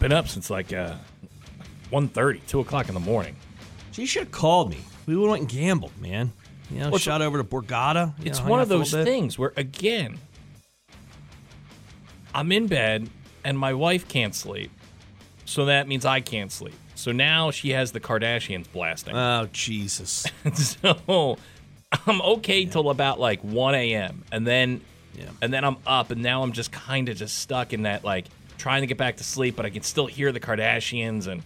Been up since like uh, 1.30, 2 o'clock in the morning. So you should have called me. We would have went and gambled, man. You know, Well, shot over to Borgata. It's know, one of those things where, again, I'm in bed and my wife can't sleep. So that means I can't sleep. So now she has the Kardashians blasting. Oh Jesus! so I'm okay till about like 1 a.m. and then Yeah. and then I'm up and now I'm just kind of just stuck in that like trying to get back to sleep, but I can still hear the Kardashians and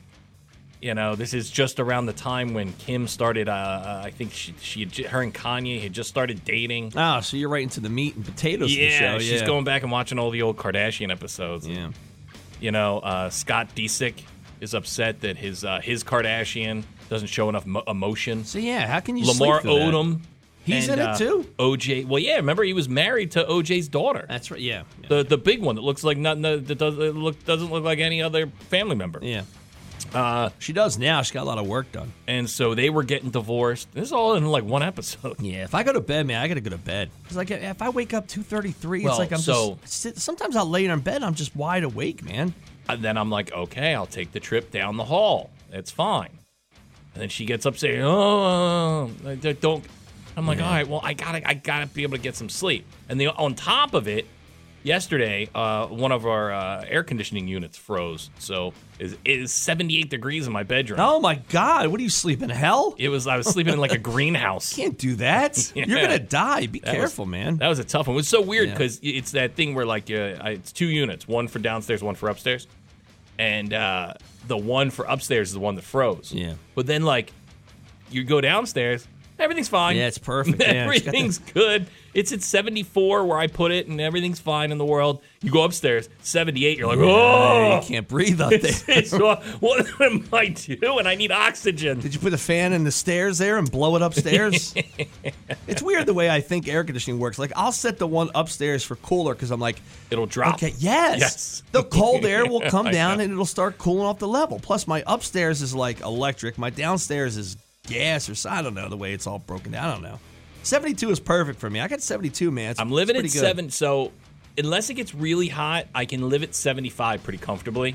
you know this is just around the time when Kim started. Uh, uh, I think she she had, her and Kanye had just started dating. Oh, so you're right into the meat and potatoes of the Yeah, show. she's yeah. going back and watching all the old Kardashian episodes. Yeah. You know, uh, Scott Disick is upset that his uh, his Kardashian doesn't show enough mo- emotion. So yeah, how can you Lamar sleep through that? He's and, in it uh, too? OJ. Well, yeah. Remember, he was married to OJ's daughter. That's right. Yeah. Yeah. The the big one that looks like nothing that does look doesn't look like any other family member. yeah. Uh, She does now. She got a lot of work done. and so they were getting divorced. This is all in like one episode. Yeah. If I go to bed, man, I gotta go to bed. It's like if I wake up two thirty three, Well, it's like I'm so- just. Sometimes I'll lay in bed. I'm just wide awake, man. And then I'm like, okay, I'll take the trip down the hall. It's fine. And then she gets up saying, oh, don't. I'm like, all right, well, I gotta, I gotta be able to get some sleep. And the on top of it, yesterday, uh, one of our uh, air conditioning units froze, so it is 78 degrees in my bedroom. Oh my God! What are you sleep in hell? It was I was sleeping in like a greenhouse. You can't do that. Yeah. You're gonna die. Be That was- careful, man. That was a tough one. It was so weird Yeah. because it's that thing where like uh, I- it's two units, one for downstairs, one for upstairs, and uh, the one for upstairs is the one that froze. Yeah. But then like you go downstairs, everything's fine. Yeah, it's perfect. Yeah, it's everything's good. It's at 74 where I put it, and everything's fine in the world. You go upstairs, 78. You're like, Yeah, oh, you can't breathe out there. it's, what, what am I doing? I need oxygen. Did you put a fan in the stairs there and blow it upstairs? it's weird the way I think air conditioning works. Like I'll set the one upstairs for cooler because I'm like, It'll drop. okay, yes, Yes. the cold air will come down know. and it'll start cooling off the level. Plus, my upstairs is like electric. My downstairs is gas or so- I don't know the way it's all broken down. I don't know. 72 is perfect for me. I got 72, man. It's, I'm living at seven, so unless it gets really hot, I can live at 75 pretty comfortably.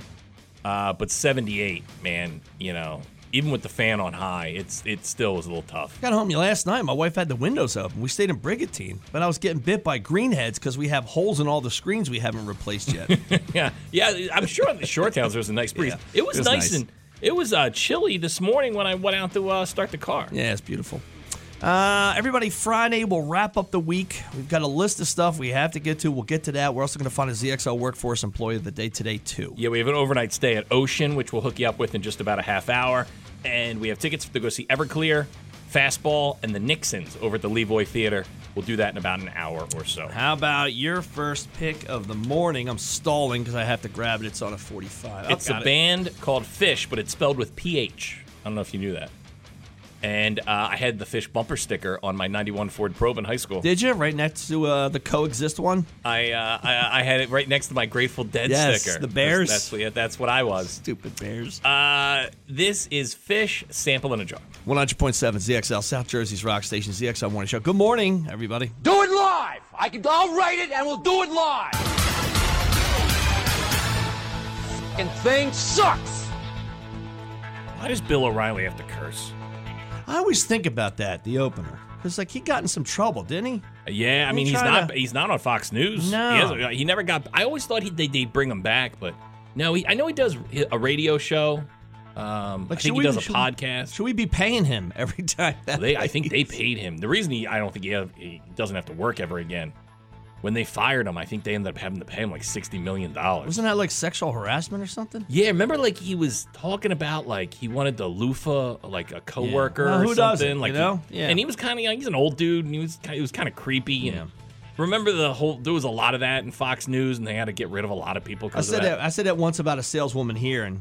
Uh, but 78, man, you know, even with the fan on high, it's it still was a little tough. Got home last night. My wife had the windows open. We stayed in Brigantine, but I was getting bit by greenheads because we have holes in all the screens we haven't replaced yet. yeah, yeah. I'm sure in the short towns there was a nice breeze. Yeah, it was, it was nice, nice. and it was uh, chilly this morning when I went out to uh, start the car. Yeah, it's beautiful. Uh, everybody, Friday we'll wrap up the week. We've got a list of stuff we have to get to. We'll get to that. We're also going to find a ZXL Workforce Employee of the Day today too. Yeah, we have an overnight stay at Ocean, which we'll hook you up with in just about a half hour. And we have tickets to go see Everclear, Fastball, and the Nixons over at the Levoy Theater. We'll do that in about an hour or so. How about your first pick of the morning? I'm stalling because I have to grab it. It's on a 45. Oh, It's a it. band called Phish, but it's spelled with PH. I don't know if you knew that. And uh, I had the Phish bumper sticker on my 91 Ford Probe in high school. Did you right next to uh, the coexist one? I, uh, I I had it right next to my Grateful Dead Yes, sticker. the Bears. That's, that's, that's what I was. Stupid Bears. Uh, this is Phish sample in a jar. 100.7 ZXL South Jersey's Rock Station ZXL Morning Show. Good morning, everybody. Do it live. I can. I'll write it, and we'll do it live. Fucking thing sucks. Why does Bill O'Reilly have to curse? I always think about that, the opener. Because, like, he got in some trouble, didn't he? Yeah, I mean he's not to- he's not on Fox News. No. he, hasn't- he never got. I always thought he they they bring him back, but no, he, I know he does a radio show, Um, I should think he we- does a should podcast. Should we be paying him every time? That They, I think they paid him. The reason he, I don't think he, have, he doesn't have to work ever again. When they fired him, I think they ended up having to pay him like sixty million dollars. Wasn't that like sexual harassment or something? Yeah, remember like he was talking about like he wanted the loofah like a coworker Well, or something. like you know? he- Yeah. and he was kind of he's an old dude and he was he was kind of creepy. And Yeah. Remember the whole there was a lot of that in Fox News and they had to get rid of a lot of people I said of that. that. I said that once about a saleswoman here, and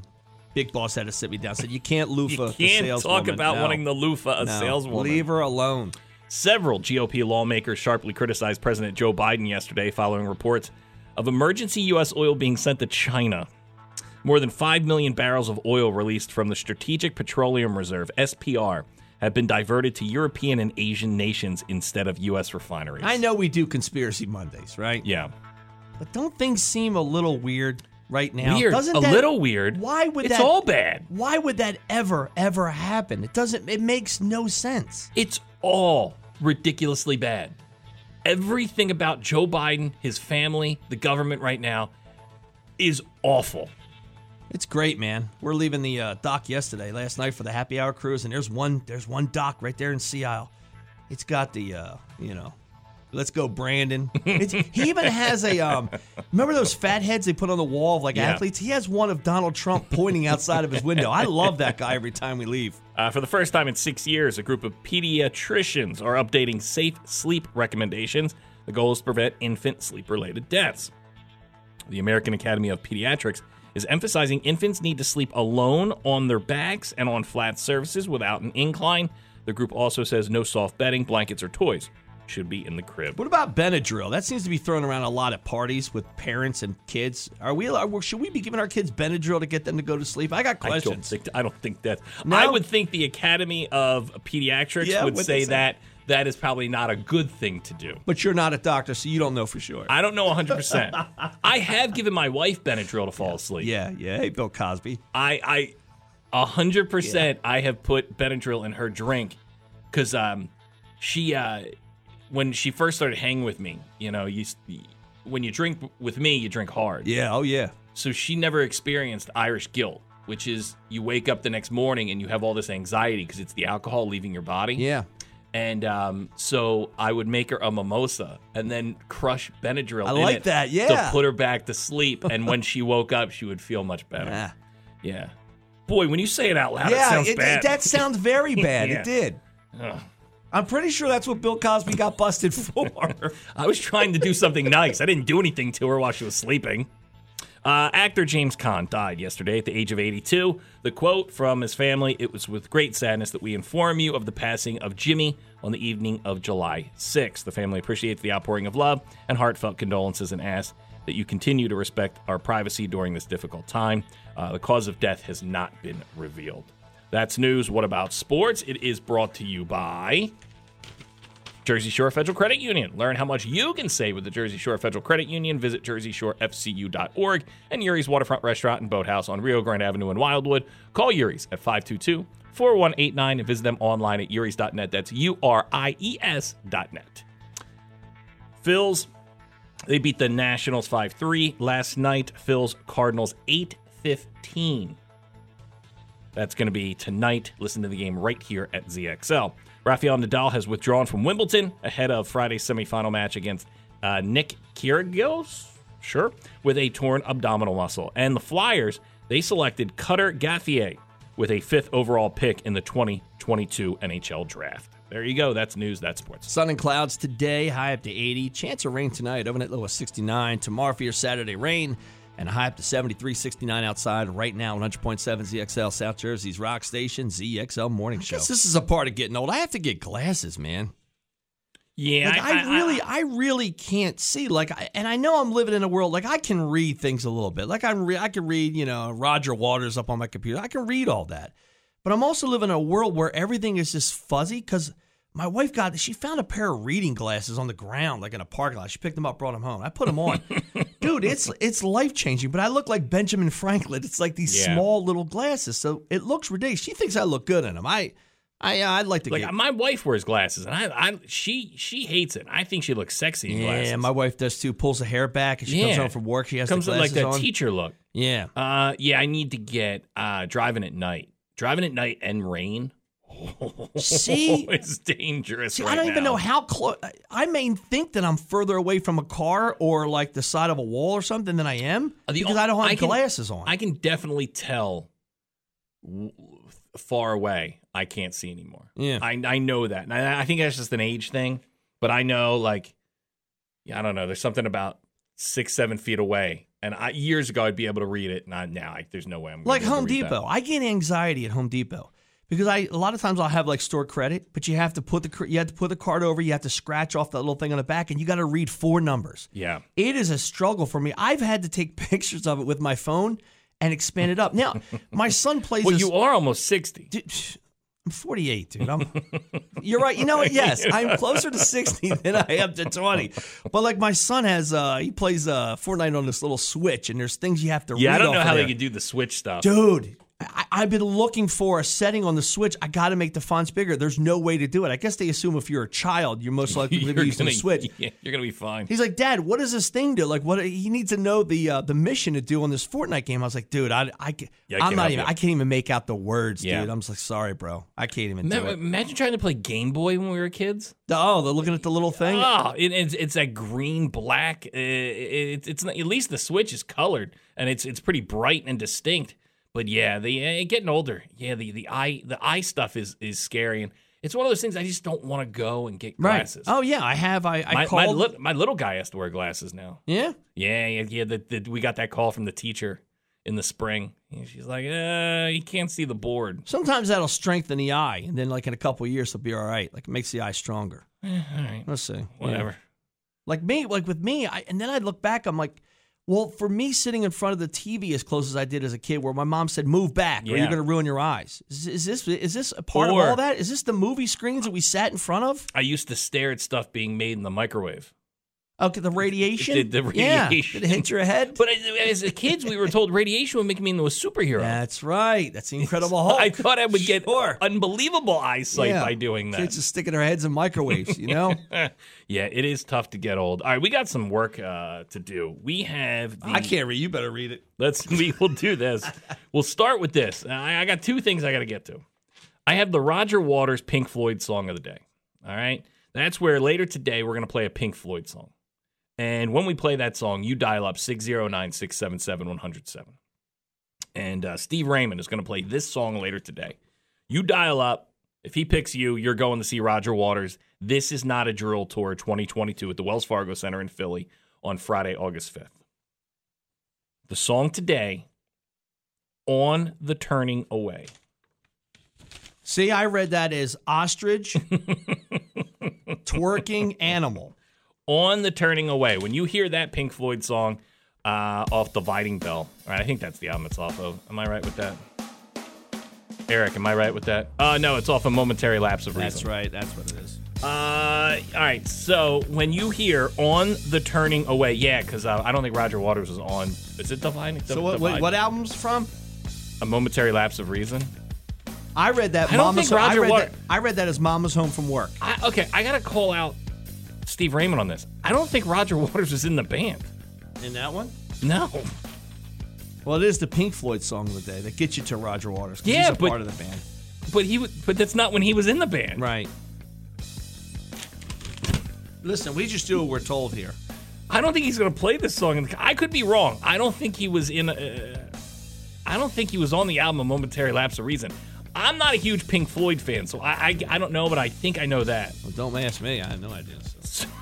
Big Boss had to sit me down. Said you can't loofah You the can't talk about No. wanting the loofah a No. saleswoman. Leave her alone. Several GOP lawmakers sharply criticized President Joe Biden yesterday following reports of emergency U.S. oil being sent to China. More than 5 million barrels of oil released from the Strategic Petroleum Reserve, SPR, have been diverted to European and Asian nations instead of U.S. refineries. I know we do conspiracy Mondays, right? Yeah. But don't things seem a little weird right now? Weird. Doesn't a that- little weird. Why would it's that? all bad. Why would that ever, ever happen? It doesn't. It makes no sense. It's all ridiculously bad. Everything about Joe Biden, his family, the government right now is awful. It's great, man. We're leaving the uh, dock yesterday, last night for the happy hour cruise, and there's one. There's one dock right there in Sea Isle. It's got the, uh, you know, let's go, Brandon. It's, he even has a. Um, remember those fat heads they put on the wall of like Yeah. athletes? He has one of Donald Trump pointing outside of his window. I love that guy every time we leave. Uh, for the first time in six years, a group of pediatricians are updating safe sleep recommendations. The goal is to prevent infant sleep related deaths. The American Academy of Pediatrics is emphasizing infants need to sleep alone on their backs and on flat surfaces without an incline. The group also says no soft bedding, blankets, or toys should be in the crib. What about Benadryl? That seems to be thrown around a lot at parties with parents and kids. Are we? Are, should we be giving our kids Benadryl to get them to go to sleep? I got I don't questions. think I don't think that. No? I would think the Academy of Pediatrics Yeah, would say say? that that is probably not a good thing to do. but you're not a doctor, so you don't know for sure. I don't know 100%. I have given my wife Benadryl to fall asleep. yeah, yeah. Hey, Bill Cosby. I I 100% I have put Benadryl in her drink cuz um she uh when she first started hanging with me, you know, you when you drink with me, you drink hard. Yeah. Oh yeah. So she never experienced Irish guilt, which is you wake up the next morning and you have all this anxiety because it's the alcohol leaving your body. Yeah. And um, so I would make her a mimosa and then crush Benadryl. I in like it that, yeah. To put her back to sleep. And when she woke up, she would feel much better. Ah. Yeah. Boy, when you say it out loud, it yeah, sounds it- bad. that sounds very bad. Yeah. It did. Ugh. I'm pretty sure that's what Bill Cosby got busted for. I was trying to do something nice. I didn't do anything to her while she was sleeping. Uh, actor James Caan died yesterday at the age of 82. The quote from his family It was with great sadness that we inform you of the passing of Jimmy on the evening of July 6th. The family appreciates the outpouring of love and heartfelt condolences and asks that you continue to respect our privacy during this difficult time. Uh, the cause of death has not been revealed. That's news. What about sports? It is brought to you by. Jersey Shore Federal Credit Union. Learn how much you can save with the Jersey Shore Federal Credit Union. Visit jerseyshorefcu.org and Urie's Waterfront Restaurant and Boathouse on Rio Grande Avenue in Wildwood. Call Urie's at 522 4189 and visit them online at uries.net. That's U R I E S.net. Phil's, they beat the Nationals 5 3 last night. Phil's Cardinals 8 15. That's going to be tonight. Listen to the game right here at ZXL. Rafael Nadal has withdrawn from Wimbledon ahead of Friday's semifinal match against uh, Nick Kyrgios, sure, with a torn abdominal muscle. And the Flyers, they selected Cutter Gauthier with a fifth overall pick in the 2022 NHL draft. There you go. That's news. That's sports. Sun and clouds today, high up to 80. Chance of rain tonight, overnight low of 69. Tomorrow for your Saturday rain, and a high up to 73, 69 outside right now. 100.7 ZXL, South Jersey's Rock Station, ZXL Morning Show. this is a part of getting old. I have to get glasses, man. Yeah, Like, I, really, I, really can't see. Like, I, and I know I'm living in a world like I can read things a little bit. Like I, re- I can read, you know, Roger Waters up on my computer. I can read all that, but I'm also living in a world where everything is just fuzzy because my wife got she found a pair of reading glasses on the ground, like in a parking lot. She picked them up, brought them home. I put them on, dude. It's it's life changing. But I look like Benjamin Franklin. It's like these Yeah. small little glasses, so it looks ridiculous. She thinks I look good in them. I. I uh, I'd like to Like get. my wife wears glasses, and I, I she she hates it. I think she looks sexy in yeah, glasses. my wife does too. Pulls the hair back, and she comes home from work. She has comes the with like glasses that on. teacher look. yeah, Uh, yeah, I need to get uh driving at night. Driving at night and rain. See? it's dangerous. See, right I don't even know how close. I may think that I'm further away from a car or like the side of a wall or something than I am Uh, the because I don't have I can- glasses on. I can definitely tell far away. I can't see anymore. Yeah. I I know that. And I, I think that's just an age thing. But I know, like, yeah, I don't know. There's something about six, seven feet away, and I, years ago I'd be able to read it. Not now. I, there's no way I'm like Home read that. Depot. I get anxiety at Home Depot because I a lot of times I'll have like store credit, but you have to put the you have to put the card over, you have to scratch off that little thing on the back, and you got to read four numbers. Yeah. It is a struggle for me. I've had to take pictures of it with my phone and expand it up. Now, my son plays. Well, you are almost sixty. Dude, I'm 48, dude. I'm. You're right. You know what? Yes, I'm closer to 60 than I am to 20. But like my son has, uh he plays uh Fortnite on this little Switch, and there's things you have to. Yeah, read I don't know how there. they could do the switch stuff. Dude, I, I've been looking for a setting on the Switch. I got to make the fonts bigger. There's no way to do it. I guess they assume if you're a child, you're most likely to be using the Switch. Yeah, you're gonna be fine. He's like, Dad, what does this thing do? Like, what he needs to know the uh, the mission to do on this Fortnite game. I was like, dude, I, I, yeah, I I'm can't not even. I can't even make out the words, Yeah. dude. I'm just like, sorry, bro, I can't even it. Imagine trying to play Game Boy when we were kids. Oh, they're looking at the little thing. Oh, it, it's it's that green black. Uh, it, it's not, at least the Switch is colored and it's it's pretty bright and distinct. But yeah, the uh, getting older, yeah, the the eye the eye stuff is is scary and it's one of those things I just don't want to go and get right. glasses. Oh yeah, I have. I, I my, my, called. lit- my little guy has to wear glasses now. yeah. Yeah, yeah, yeah. The, the, we got that call from the teacher in the spring. And she's like, uh, you can't see the board. Sometimes that'll strengthen the eye, and then like in a couple of years, it'll be all right. Like it makes the eye stronger. All right, Let's see. Yeah. whatever. Like me, like with me, I, and then I look back, I'm like, well, for me sitting in front of the TV as close as I did as a kid, where my mom said, "Move back, or Yeah. you're going to ruin your eyes." Is, is this is this a part Or- of all that? Is this the movie screens that we sat in front of? I used to stare at stuff being made in the microwave. Okay, the radiation. Did the Yeah. radiation. Did it hit your head? But as kids, we were told radiation would make me into a superhero. That's right. That's the Incredible Hulk. I thought I would get Sure. unbelievable eyesight Yeah. by doing that. Kids just sticking their heads in microwaves, you know? yeah, it is tough to get old. All right, we got some work uh, to do. We have. The, I can't read. You better read it. Let's. We will do this. we'll start with this. I, I got two things I got to get to. I have the Roger Waters Pink Floyd song of the day. All right, that's where later today we're going to play a Pink Floyd song. And when we play that song, you dial up 609 677 107. And uh, Steve Raymond is going to play this song later today. You dial up. If he picks you, you're going to see Roger Waters. This is not a drill tour 2022 at the Wells Fargo Center in Philly on Friday, August 5th. The song today, On the Turning Away. See, I read that as ostrich, twerking animal. On the Turning Away. When you hear that Pink Floyd song uh, off Division Bell, right, I think that's the album it's off of. Am I right with that? Eric, am I right with that? Uh, no, it's off a momentary lapse of reason. That's right. That's what it is. Uh, all right. So when you hear "On the Turning Away," yeah, because uh, I don't think Roger Waters was on. Is it Dividing? So what, what, what album's from? A momentary lapse of reason. I read that. I don't Mama's think Home- Roger I read Wa- that, I read that as Mama's home from work. I, okay, I gotta call out Steve Raymond on this. I don't think Roger Waters was in the band. In that one? No. Well, it is the Pink Floyd song of the day that gets you to Roger Waters. Yeah, he's a but- part of the band. But he, w- but that's not when he was in the band. Right. Listen, we just do what we're told here. I don't think he's gonna play this song. the- I could be wrong. I don't think he was in. Uh, I don't think he was on the album "A Momentary Lapse of Reason." I'm not a huge Pink Floyd fan, so I, I, I don't know, but I think I know that. Well, don't ask me. I have no idea. So.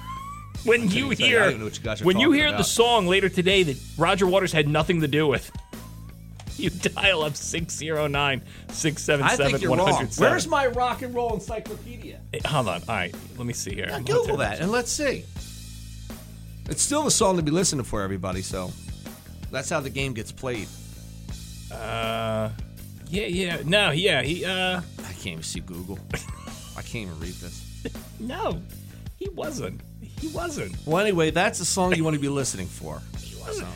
When you tell you, hear don't know what you guys when you talking hear the song later today that Roger Waters had nothing to do with, you dial up 609 I 677 think you're wrong. 107. Where's my rock and roll encyclopedia? Hey, Hold on. All right. Let me see here. Yeah, Google that and let's see. It's still the song to be listening for everybody, so that's how the game gets played. Uh, yeah, yeah. No, yeah. He, uh, I can't even see Google. I can't even read this. no, he wasn't. He wasn't. Well, anyway, that's the song you want to be listening for. He wasn't.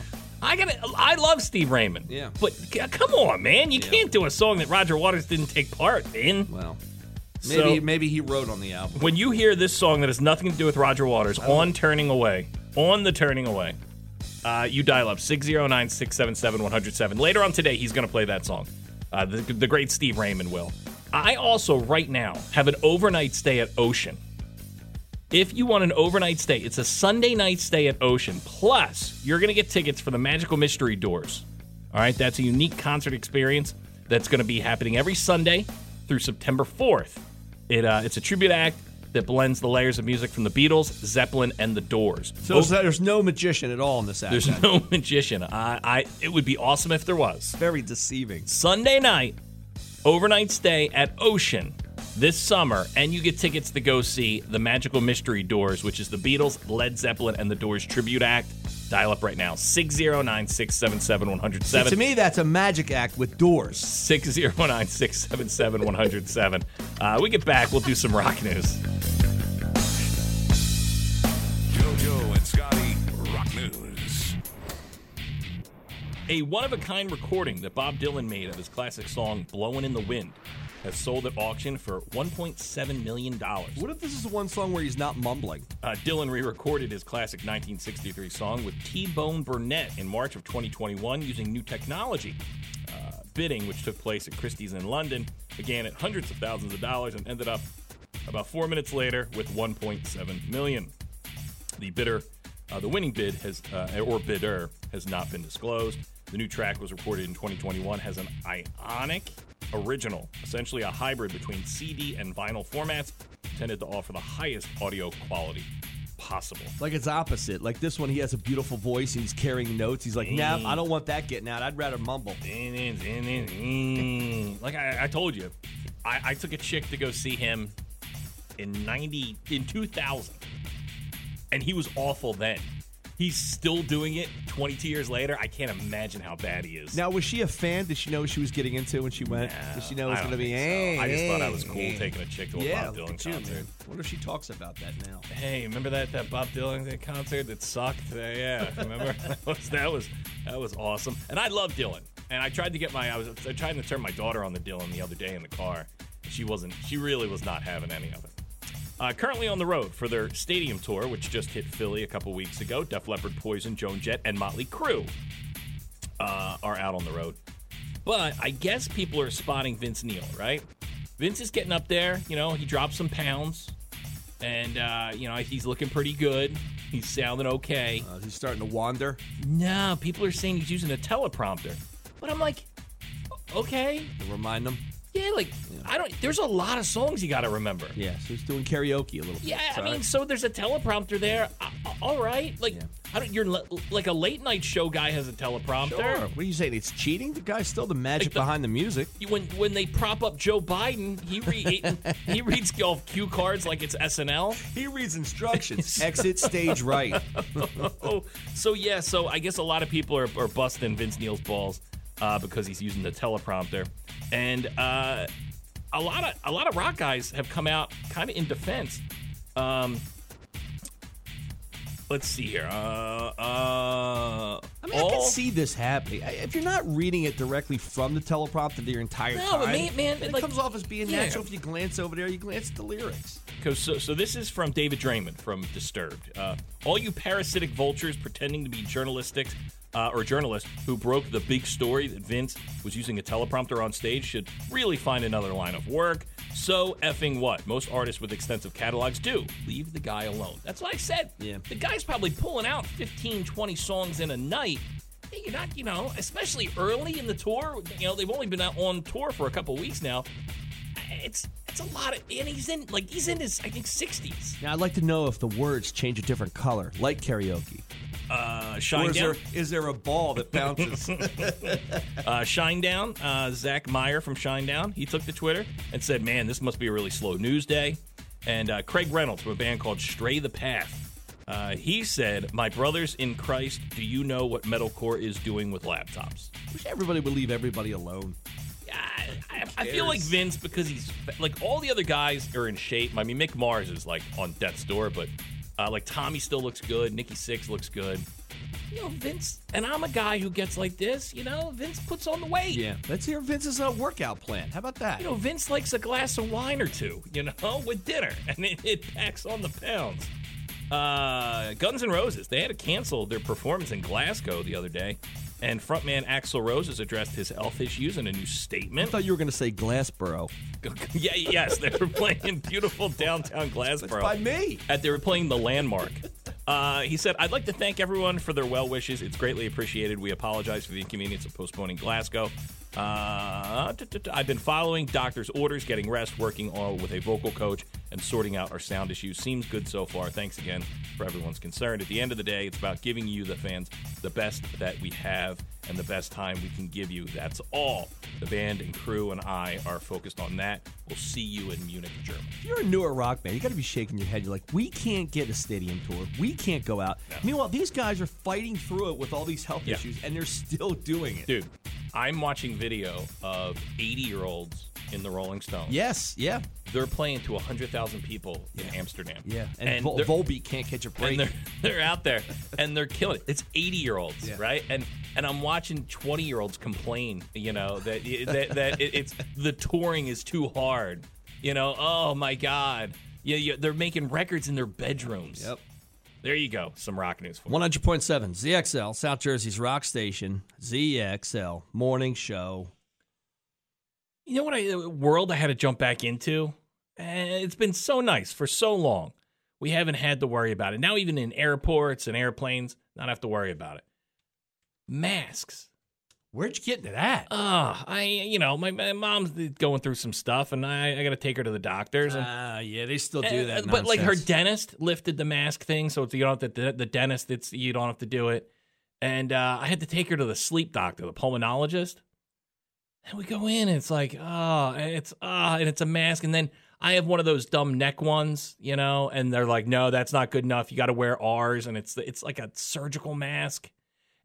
I got to I love Steve Raymond. Yeah. But c- come on, man. You can't do a song that Roger Waters didn't take part in. Well, Maybe So- maybe he wrote on the album. When you hear this song that has nothing to do with Roger Waters on Turning Away, on the Turning Away, uh, you dial up 609 677 107. Later on today, he's going to play that song. Uh, the, the great Steve Raymond will. I also, right now, have an overnight stay at Ocean. If you want an overnight stay, it's a Sunday night stay at Ocean. Plus, you're going to get tickets for the Magical Mystery Doors. All right, that's a unique concert experience that's going to be happening every Sunday through September 4th. It, uh, it's a tribute act that blends the layers of music from the Beatles, Zeppelin, and the Doors. So there's, there's no magician at all in this act. There's no magician. I, I, it would be awesome if there was. very deceiving. Sunday night, overnight stay at Ocean this summer, and you get tickets to go see the Magical Mystery Doors, which is the Beatles, Led Zeppelin, and the Doors tribute act. Dial up right now 609 677 107. to me, that's a magic act with doors. 609 677 107. Uh, We get back, we'll do some rock news. JoJo and Scotty Rock News. A one of a kind recording that Bob Dylan made of his classic song Blowin' in the Wind has sold at auction for $1.7 million. What if this is the one song where he's not mumbling? Uh, Dylan re recorded his classic 1963 song with T Bone Burnett in March of 2021 using new technology. Uh, bidding, which took place at Christie's in London, began at hundreds of thousands of dollars and ended up about four minutes later with 1.7 million. The bidder, uh, the winning bid has, uh, or bidder, has not been disclosed. The new track was reported in 2021 has an ionic original, essentially a hybrid between CD and vinyl formats, intended to offer the highest audio quality possible. Like it's opposite. Like this one, he has a beautiful voice and he's carrying notes. He's like, nah, mm. I don't want that getting out. I'd rather mumble. Like I, I told you, I, I took a chick to go see him in 90, in 2000, and he was awful then. He's still doing it 22 years later. I can't imagine how bad he is. Now, was she a fan? Did she know what she was getting into when she went? Did she know it was going to be? so. I just thought I was cool hey." taking a chick to a Yeah, Bob Dylan you, concert. man. What if she talks about that now? Hey, remember that that Bob Dylan concert that sucked? Uh, yeah, remember that was that was that was awesome. And I love Dylan. And I tried to get my I was I tried to turn my daughter on the Dylan the other day in the car. She wasn't. She really was not having any of it. Uh, currently on the road for their stadium tour, which just hit Philly a couple weeks ago, Def Leppard, Poison, Joan Jett, and Motley Crue uh, are out on the road. But I guess people are spotting Vince Neil, right? Vince is getting up there. You know, he dropped some pounds, and uh, you know he's looking pretty good. He's sounding okay. Uh, he's starting to wander. No, people are saying he's using a teleprompter, but I'm like, okay, remind them. Yeah, like I don't. There's a lot of songs you got to remember. Yeah, so he's doing karaoke a little bit. Yeah, I Sorry. mean, so there's a teleprompter there. Uh, all right, like I don't. You're like a late night show guy has a teleprompter. Sure. What are you saying? It's cheating? The guy's still the magic Like the- behind the music. You- When when they prop up Joe Biden, he re- he reads off cue cards like it's SNL. He reads instructions. Exit stage right. Oh, so yeah, so I guess a lot of people are, are busting Vince Neil's balls uh, because he's using the teleprompter, and uh, a lot of a lot of rock guys have come out kind of in defense. Um, let's see here. Uh, uh, I mean, I can see this happening. If you're not reading it directly from the teleprompter the entire No, time, but man- man, it like- comes off as being Yeah. natural. If you glance over there, you glance at the lyrics. So, so this is from David Draiman from Disturbed. Uh, all you parasitic vultures pretending to be journalistic uh, or journalist who broke the big story that Vince was using a teleprompter on stage should really find another line of work. So effing what? Most artists with extensive catalogs do. Leave the guy alone. That's what I said. Yeah. The guy's probably pulling out 15, 20 songs in a night. You're not, you know, especially early in the tour. You know, they've only been out on tour for a couple weeks now. It's it's a lot of, and he's in like he's in his I think 60s. Now, I'd like to know if the words change a different color, like karaoke. Uh, Or Shine is Down. there, is there a ball that bounces? Uh, Shinedown. Uh, Zach Meyer from Shinedown. He took to Twitter and said, "Man, this must be a really slow news day." And uh, Craig Reynolds from a band called Stray the Path. Uh, he said, "My brothers in Christ, do you know what metalcore is doing with laptops?" Wish everybody would leave everybody alone. I, I, feel like Vince because he's like all the other guys are in shape. I mean, Mick Mars is like on death's door, but uh, like Tommy still looks good. Nikki Sixx looks good. you know, Vince, and I'm a guy who gets like this. You know, Vince puts on the weight. Yeah. Let's hear Vince's uh, workout plan. How about that? You know, Vince likes a glass of wine or two, you know, with dinner, and it, it packs on the pounds. Uh, Guns N' Roses, they had to cancel their performance in Glasgow the other day, and frontman Axl Rose has addressed his health issues in a new statement. I thought you were going to say Glassboro. yeah, yes, they were playing beautiful downtown That's Glassboro. by me. at they were playing the landmark. Uh, he said, "I'd like to thank everyone for their well wishes. It's greatly appreciated. We apologize for the inconvenience of postponing Glasgow. Uh, I've been following doctor's orders, getting rest, working all with a vocal coach, and sorting out our sound issues. Seems good so far. Thanks again for everyone's concern. At the end of the day, it's about giving you, the fans, the best that we have and the best time we can give you. That's all. The band and crew and I are focused on that. We'll see you in Munich, Germany. If you're a newer rock band, you got to be shaking your head. You're like, we can't get a stadium tour. We can't go out. Meanwhile, these guys are fighting through it with all these health Yeah. issues, and they're still doing it. Dude, I'm watching video of 80 year olds in the Rolling Stones. Yes, yeah, They're playing to 100,000 people in Amsterdam. yeah. And, Vol- they're, Volbeat can't catch a break. and they're, they're out there and they're killing it. It's 80 year olds, Yeah. right? And and I'm watching 20 year olds complain, you know, that that, that it, it's the touring is too hard. You know, oh my God. Yeah, yeah, they're making records in their bedrooms. Yep. There you go. Some rock news for you. 100.7 ZXL, South Jersey's rock station, ZXL, morning show. You know what? I uh, world I had to jump back into. Eh, It's been so nice for so long. We haven't had to worry about it. Now, even in airports and airplanes, not have to worry about it. Masks. Where'd you get into that? Ah, I you know my, my mom's going through some stuff, and I, I got to take her to the doctors. And, Ah, yeah, they still do that. Uh, but like her dentist lifted the mask thing, so it's, you don't have to, the, the dentist. It's you don't have to do it. And uh, I had to take her to the sleep doctor, the pulmonologist. And we go in, and it's like, oh, it's ah, and it's a mask. And then I have one of those dumb neck ones, you know, and they're like, no, that's not good enough. You got to wear ours, and it's it's like a surgical mask.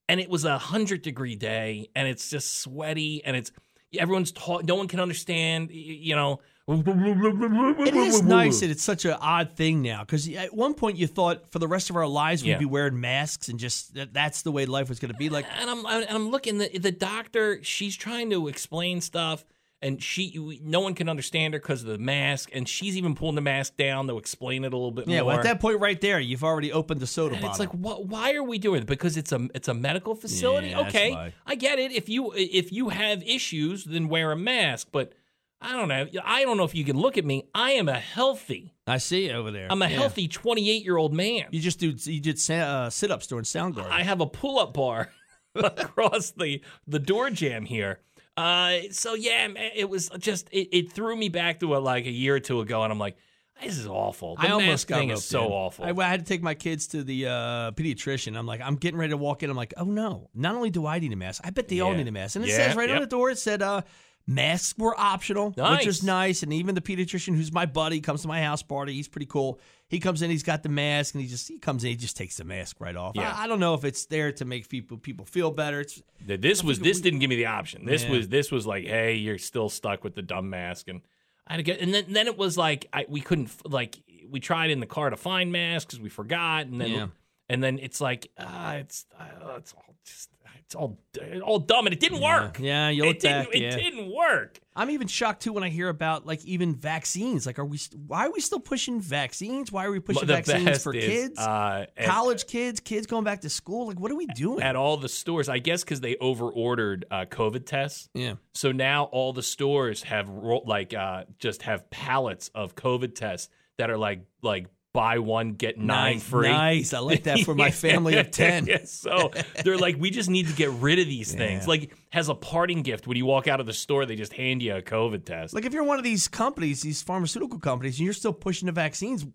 And it was a hundred degree day, and it's just sweaty, and it's everyone's taught. No one can understand, you know. It is nice that it's such an odd thing now because at one point you thought for the rest of our lives we'd Yeah. be wearing masks and just that, that's the way life was going to be. Like, and I'm and I'm looking the the doctor. She's trying to explain stuff, and she no one can understand her because of the mask, and she's even pulling the mask down to explain it a little bit yeah, more. well, at that point right there, you've already opened the soda and bottle. it's like, what? Why are we doing it? Because it's a it's a medical facility. Yeah, okay. I get it. If you if you have issues, then wear a mask. But I don't know. I don't know if you can look at me. I am a healthy. I see it over there. I'm a Yeah. healthy 28 year old man. You just do you did uh, sit ups during Soundgarden. I have a pull up bar across the the door jamb here. Uh, so yeah, it was just it, it threw me back to a, like a year or two ago, and I'm like, this is awful. The I almost thing is so in. awful. I, I had to take my kids to the uh, pediatrician. I'm like, I'm getting ready to walk in. I'm like, oh no! Not only do I need a mask, I bet they all need a mask. And it Yeah, says right on the door, it said uh, masks were optional, which is nice. And even the pediatrician, who's my buddy, comes to my house party. He's pretty cool. He comes in, he's got the mask, and he just he comes in, he just takes the mask right off. Yeah. I, I don't know if it's there to make people people feel better. It's this was this didn't give me the option. This Yeah. was this was like, hey, you're still stuck with the dumb mask, and I had to get. And then then it was like I, we couldn't like we tried in the car to find masks because we forgot, and then Yeah. And then it's like ah, it's uh, it's all just it's all all dumb, and it didn't work. yeah, you it look didn't back, it didn't work. I'm even shocked too when I hear about like even vaccines. Like, are we? st- Why are we still pushing vaccines? Why are we pushing the vaccines for is, kids? uh, at- college kids, kids going back to school. Like, what are we doing? at all the stores. I guess because they over ordered uh, COVID tests. yeah. So now all the stores have ro- like uh, just have pallets of COVID tests that are like like buy one get nine nice, free. Nice. I like that for my family of ten. Yeah, so they're like, we just need to get rid of these things. Yeah. Like, has a parting gift, when you walk out of the store, they just hand you a COVID test. Like, if you're one of these companies, these pharmaceutical companies, and you're still pushing the vaccines,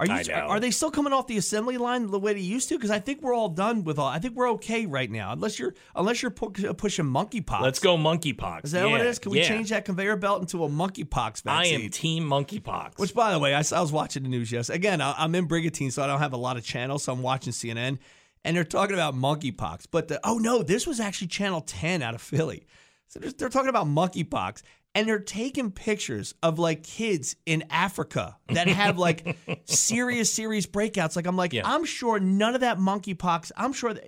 are you? I. Are they still coming off the assembly line the way they used to? Because I think we're all done with all. I think we're okay right now, unless you're unless you're pu- uh, pushing monkeypox. Let's go monkeypox. Is that what it is? Can we yeah. change that conveyor belt into a monkeypox vaccine? I am team monkeypox. Which, by the way, I was watching the news yesterday. Again, I, I'm in Brigantine, so I don't have a lot of channels, so I'm watching CNN, and they're talking about monkeypox. But the, oh no, this was actually Channel 10 out of Philly. So they're, they're talking about monkeypox, and they're taking pictures of like kids in Africa that have like serious, serious breakouts. Like I'm like, Yeah. I'm sure none of that monkeypox. I'm sure that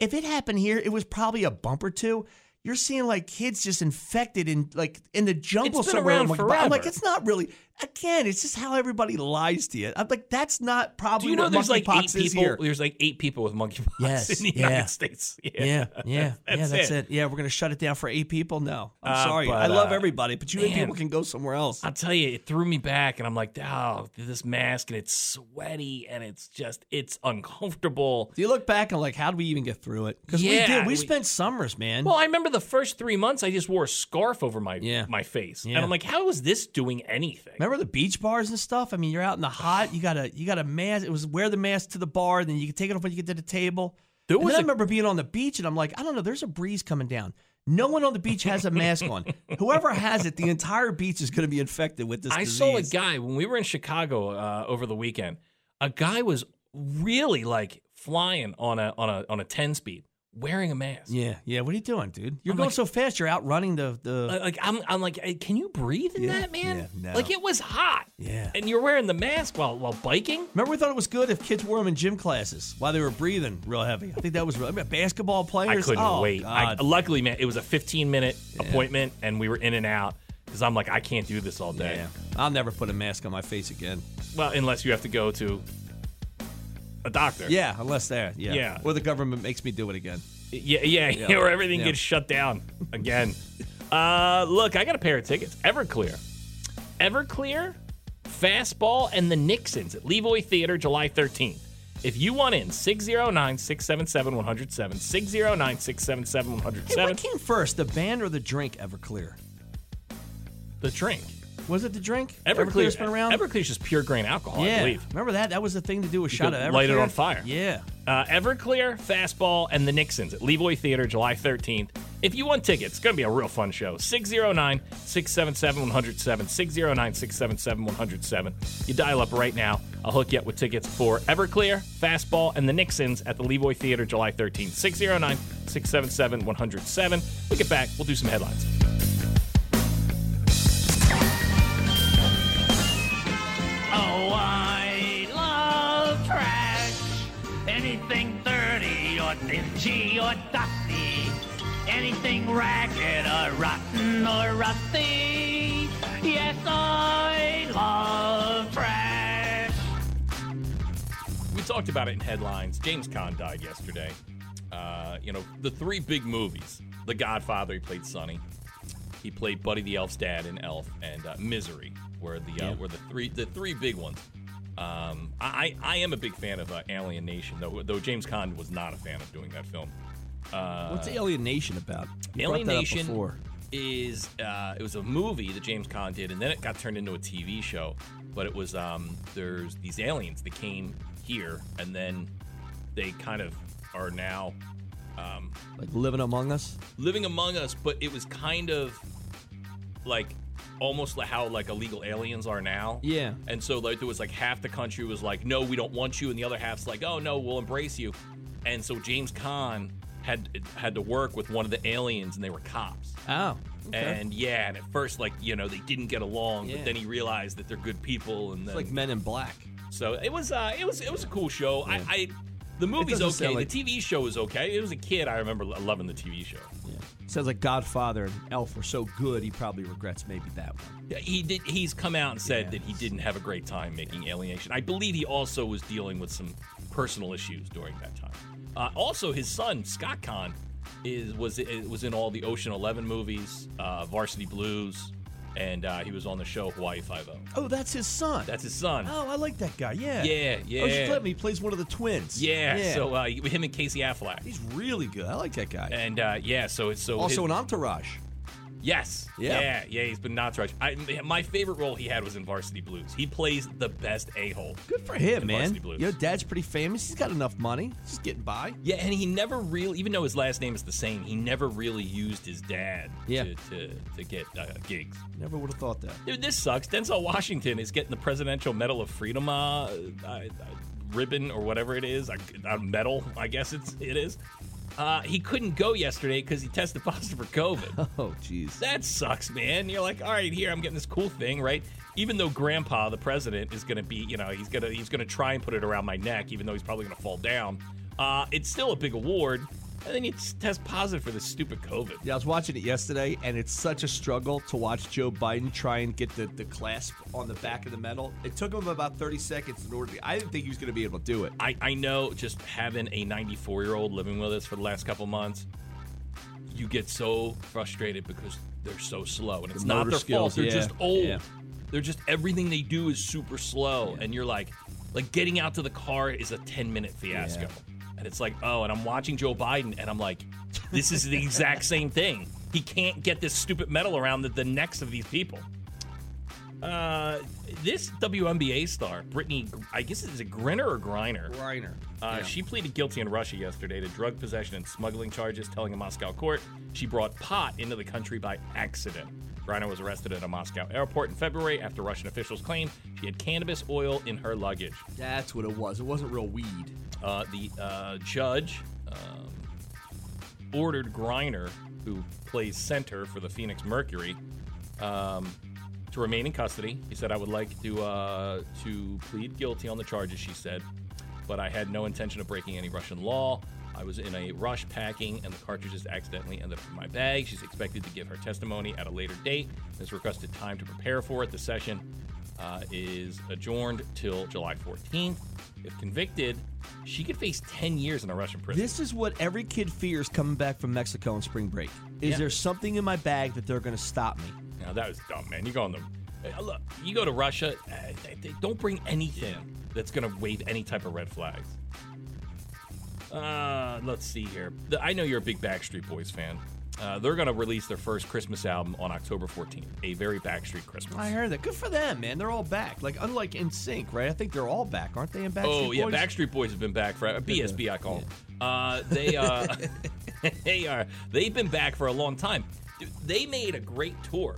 if it happened here, it was probably a bump or two. You're seeing like kids just infected in like in the jungle It's been somewhere. around I'm like, I'm like, it's not really. Again, it's just how everybody lies to you. I'm like, that's not probably Do you know what there's like eight people? here. There's like eight people with monkeypox Yes, in the yeah. United States. Yeah, yeah, yeah. That's That's it. it. Yeah, we're gonna shut it down for eight people. No, I'm Uh, sorry. but, I love uh, everybody, but you eight people can go somewhere else. I'll tell you, it threw me back, and I'm like, oh, this mask, and it's sweaty, and it's just, it's uncomfortable. Do you look back and like, how did we even get through it? Because we did. We, we- spent summers, man. Well, I remember the first three months, I just wore a scarf over my Yeah. my face, Yeah. and I'm like, how is this doing anything? Remember the beach bars and stuff? I mean, you're out in the hot. You gotta, you gotta mask. It was wear the mask to the bar, then you can take it off when you get to the table. There and was then I a- remember being on the beach, and I'm like, I don't know. There's a breeze coming down. No one on the beach has a mask on. Whoever has it, the entire beach is going to be infected with this. I disease. saw a guy when we were in Chicago uh, over the weekend. A guy was really like flying on a on a on a ten speed, wearing a mask. Yeah, yeah. What are you doing, dude? You're I'm going like- so fast. You're outrunning the the. Uh, Like I'm, I'm like, hey, can you breathe in Yeah, that, man? yeah, no. Like it was hot. Yeah. And you're wearing the mask while while biking. Remember, we thought it was good if kids wore them in gym classes while they were breathing real heavy. I think that was real. I mean, basketball I players. couldn't oh, wait. I, luckily, man, it was a 15 minute appointment, and we were in and out because I'm like, I can't do this all day. yeah, I'll never put a mask on my face again. Well, unless you have to go to a doctor. Yeah, unless there. Yeah. Yeah. Or the government makes me do it again. Yeah, yeah, Yeah. or everything Yeah. gets shut down again. uh, look, I got a pair of tickets. Everclear. Everclear, Fastball, and the Nixons at Levoy Theater July 13th. If you want in, 609 677 107. 609 677 Hey, 107. what came first, the band or the drink? Everclear. The drink. Was it the drink? Everclear. Everclear's been around. Everclear's just pure grain alcohol, I believe. Remember that? That was the thing to do. A shot of Everclear. light it on fire. Yeah. Uh, Everclear, Fastball, and the Nixons at Levoy Theater July 13th. If you want tickets, it's going to be a real fun show. 609 677 107. 609 677 107. You dial up right now. I'll hook you up with tickets for Everclear, Fastball, and the Nixons at the Levoy Theater July 13th. 609 677 107. We get back, we'll do some headlines. Or dingy or dusty. Anything ragged or rotten or rusty. Yes, I love trash. We talked about it in headlines. James Caan died yesterday. Uh, you know, the three big movies The Godfather, he played Sonny. He played Buddy the Elf's dad in Elf, and uh, Misery were the uh, were the three the three big ones. Um, I I am a big fan of uh, Alien Nation, though though James Caan was not a fan of doing that film. Uh, What's Alien Nation about? You Alien brought that up Nation is uh, it was a movie that James Caan did, and then it got turned into a TV show. But it was um, there's these aliens that came here, and then they kind of are now um, Like living among us. living among us. But it was kind of like almost like how like illegal aliens are now. Yeah. And so like there was like half the country was like, no, we don't want you, and the other half's like, oh no, we'll embrace you. And so James Caan had had to work with one of the aliens, and they were cops. Oh. Okay. And yeah, and at first, like you know, they didn't get along, Yeah. but then he realized that they're good people, and it's then like Men in Black. so it was uh, it was it was a cool show. I, I the movie's okay, like- the TV show was okay. It was a kid, I remember loving the TV show. Sounds like Godfather and Elf were so good, he probably regrets maybe that one. Yeah, He did. He's come out and said Yeah. that he didn't have a great time making Alien Nation. I believe he also was dealing with some personal issues during that time. Uh, also, his son Scott Caan is was was in all the Ocean Eleven movies, uh, Varsity Blues, and uh, he was on the show Hawaii Five O. Oh, that's his son. That's his son. oh, I like that guy. Yeah. Yeah, yeah. Ocean's Eleven. He plays one of the twins. Yeah, so uh, him and Casey Affleck. he's really good. I like that guy. And uh, yeah, so it's so also his- an Entourage. Yes, Yeah. yeah, yeah. He's been not. I, my favorite role he had was in Varsity Blues. He plays the best a hole. Good for him, man. Varsity Blues. Your dad's pretty famous. He's got enough money. He's getting by. Yeah, and he never really, even though his last name is the same, he never really used his dad Yeah. to, to, to get uh, gigs. Never would have thought that. Dude, this sucks. Denzel Washington is getting the Presidential Medal of Freedom uh, uh, uh, ribbon or whatever it is, a, a medal, I guess it's it is. Uh, he couldn't go yesterday because he tested positive for COVID. Oh, jeez. that sucks, man. You're like, all right, here I'm getting this cool thing, right? Even though Grandpa, the president, is gonna be, you know, he's gonna he's gonna try and put it around my neck, even though he's probably gonna fall down. Uh, it's still a big award, and then you just test positive for this stupid COVID. Yeah, I was watching it yesterday, and it's such a struggle to watch Joe Biden try and get the, the clasp on the back of the medal. It took him about 30 seconds in order to. I didn't think he was going to be able to do it. I, I know just having a 94 year old living with us for the last couple months, you get so frustrated because they're so slow. And it's The not their skills, fault. They're yeah, just old. yeah. They're just everything they do is super slow. And you're like, like getting out to the car is a 10 minute fiasco. Yeah. And it's like, oh, and I'm watching Joe Biden and I'm like, this is the exact same thing. He can't get this stupid medal around the, the necks of these people. Uh, this WNBA star, Brittney, I guess is a Grinner or Griner? Reiner. Uh, She pleaded guilty in Russia yesterday to drug possession and smuggling charges, telling a Moscow court she brought pot into the country by accident. Griner was arrested at a Moscow airport in February after Russian officials claimed she had cannabis oil in her luggage. That's what it was. It wasn't real weed. Uh, the uh, judge um, ordered Griner, who plays center for the Phoenix Mercury, um, to remain in custody. He said, "I would like to uh, to plead guilty on the charges." She said, "but I had no intention of breaking any Russian law. I was in a rush packing, and the cartridges accidentally ended up in my bag." She's expected to give her testimony at a later date. Has requested time to prepare for it. The session uh, is adjourned till July 14th. If convicted, she could face 10 years in a Russian prison. This is what every kid fears coming back from Mexico on spring break. Is Yeah. there something in my bag that they're going to stop me? Now that was dumb, man. You go on the look. You go to Russia. Uh, they, they don't bring anything that's going to wave any type of red flags. Uh, let's see here. The- I know you're a big Backstreet Boys fan. Uh, they're going to release their first Christmas album on October 14th. A very Backstreet Christmas. I heard that. Good for them, man. They're all back. Like unlike NSYNC, right? I think they're all back, aren't they? In Backstreet Oh yeah, Boys? Backstreet Boys have been back for BSB. I call them. Uh, they uh, they are they've been back for a long time. Dude, they made a great tour.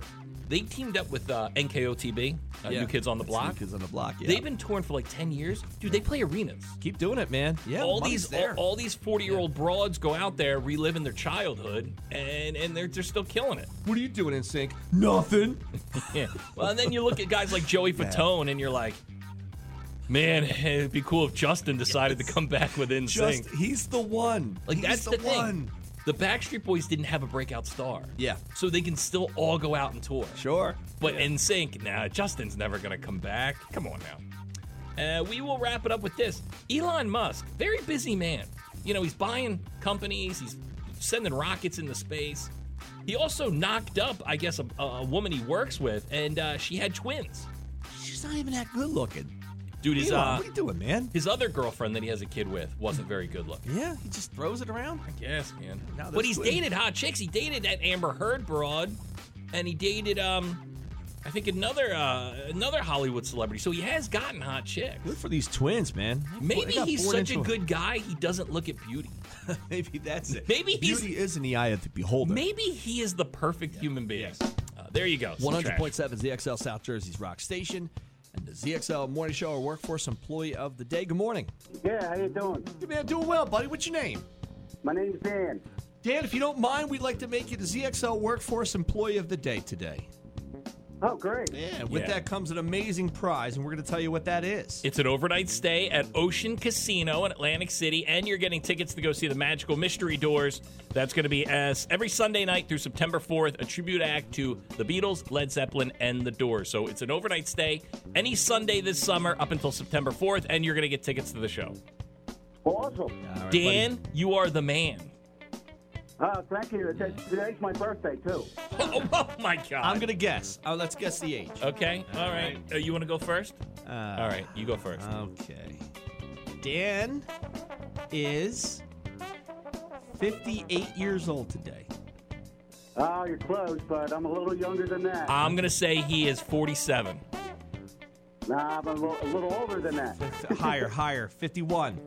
They teamed up with uh, NKOTB, uh, Yeah. New Kids on the Block. New Kids on the Block. Yeah. They've been touring for like ten years, dude. They play arenas. keep doing it, man. Yeah. all money's these there. all, all these forty year old broads go out there reliving their childhood, and and they're they're still killing it. what are you doing NSYNC? Nothing. Yeah. Well, and then you look at guys like Joey Fatone, and you're like, man, it'd be cool if Justin decided to come back with NSYNC. Just he's the one. Like he's that's the, the, thing. one. The Backstreet Boys didn't have a breakout star. Yeah. So they can still all go out and tour. Sure. But NSYNC, nah, Justin's never gonna come back. Come on now. Uh, we will wrap it up with this. Elon Musk, very busy man. You know, he's buying companies, he's sending rockets into space. He also knocked up, I guess, a, a woman he works with, and uh, she had twins. She's not even that good looking. Dude, his Elon, uh, what are you doing, man? his other girlfriend that he has a kid with wasn't very good looking. Yeah, he just throws it around. I guess, man. Now but he's twins. dated hot chicks. He dated that Amber Heard broad, and he dated um, I think another uh, another Hollywood celebrity. So he has gotten hot chicks. Good for these twins, man. Maybe he's such a good guy. He doesn't look at beauty. Maybe that's it. Maybe he's- beauty is in the eye of the beholder. Maybe he is the perfect human being. Uh, there you go. Some is ZXL South Jersey's Rock Station, and the ZXL Morning Show, our workforce employee of the day. Good morning. Yeah, how you doing? Good man, doing well, buddy. What's your name? My name's Dan. Dan, if you don't mind, we'd like to make you the ZXL Workforce Employee of the Day today. Oh, great. Yeah, and with Yeah. that comes an amazing prize, and we're going to tell you what that is. It's an overnight stay at Ocean Casino in Atlantic City, and you're getting tickets to go see the Magical Mystery Doors. That's going to be as every Sunday night through September 4th, a tribute act to the Beatles, Led Zeppelin, and the Doors. So it's an overnight stay any Sunday this summer up until September 4th, and you're going to get tickets to the show. Awesome. All right, Dan, you are the man. Uh, thank you. Today's my birthday, too. Oh, oh my God. I'm going to guess. Oh, let's guess the age. Okay, all right. Uh, you want to go first? Uh, All right, you go first. Okay. Dan is 58 years old today. Oh, you're close, but I'm a little younger than that. I'm going to say he is 47. nah, I'm a little, a little older than that. higher, higher. 51.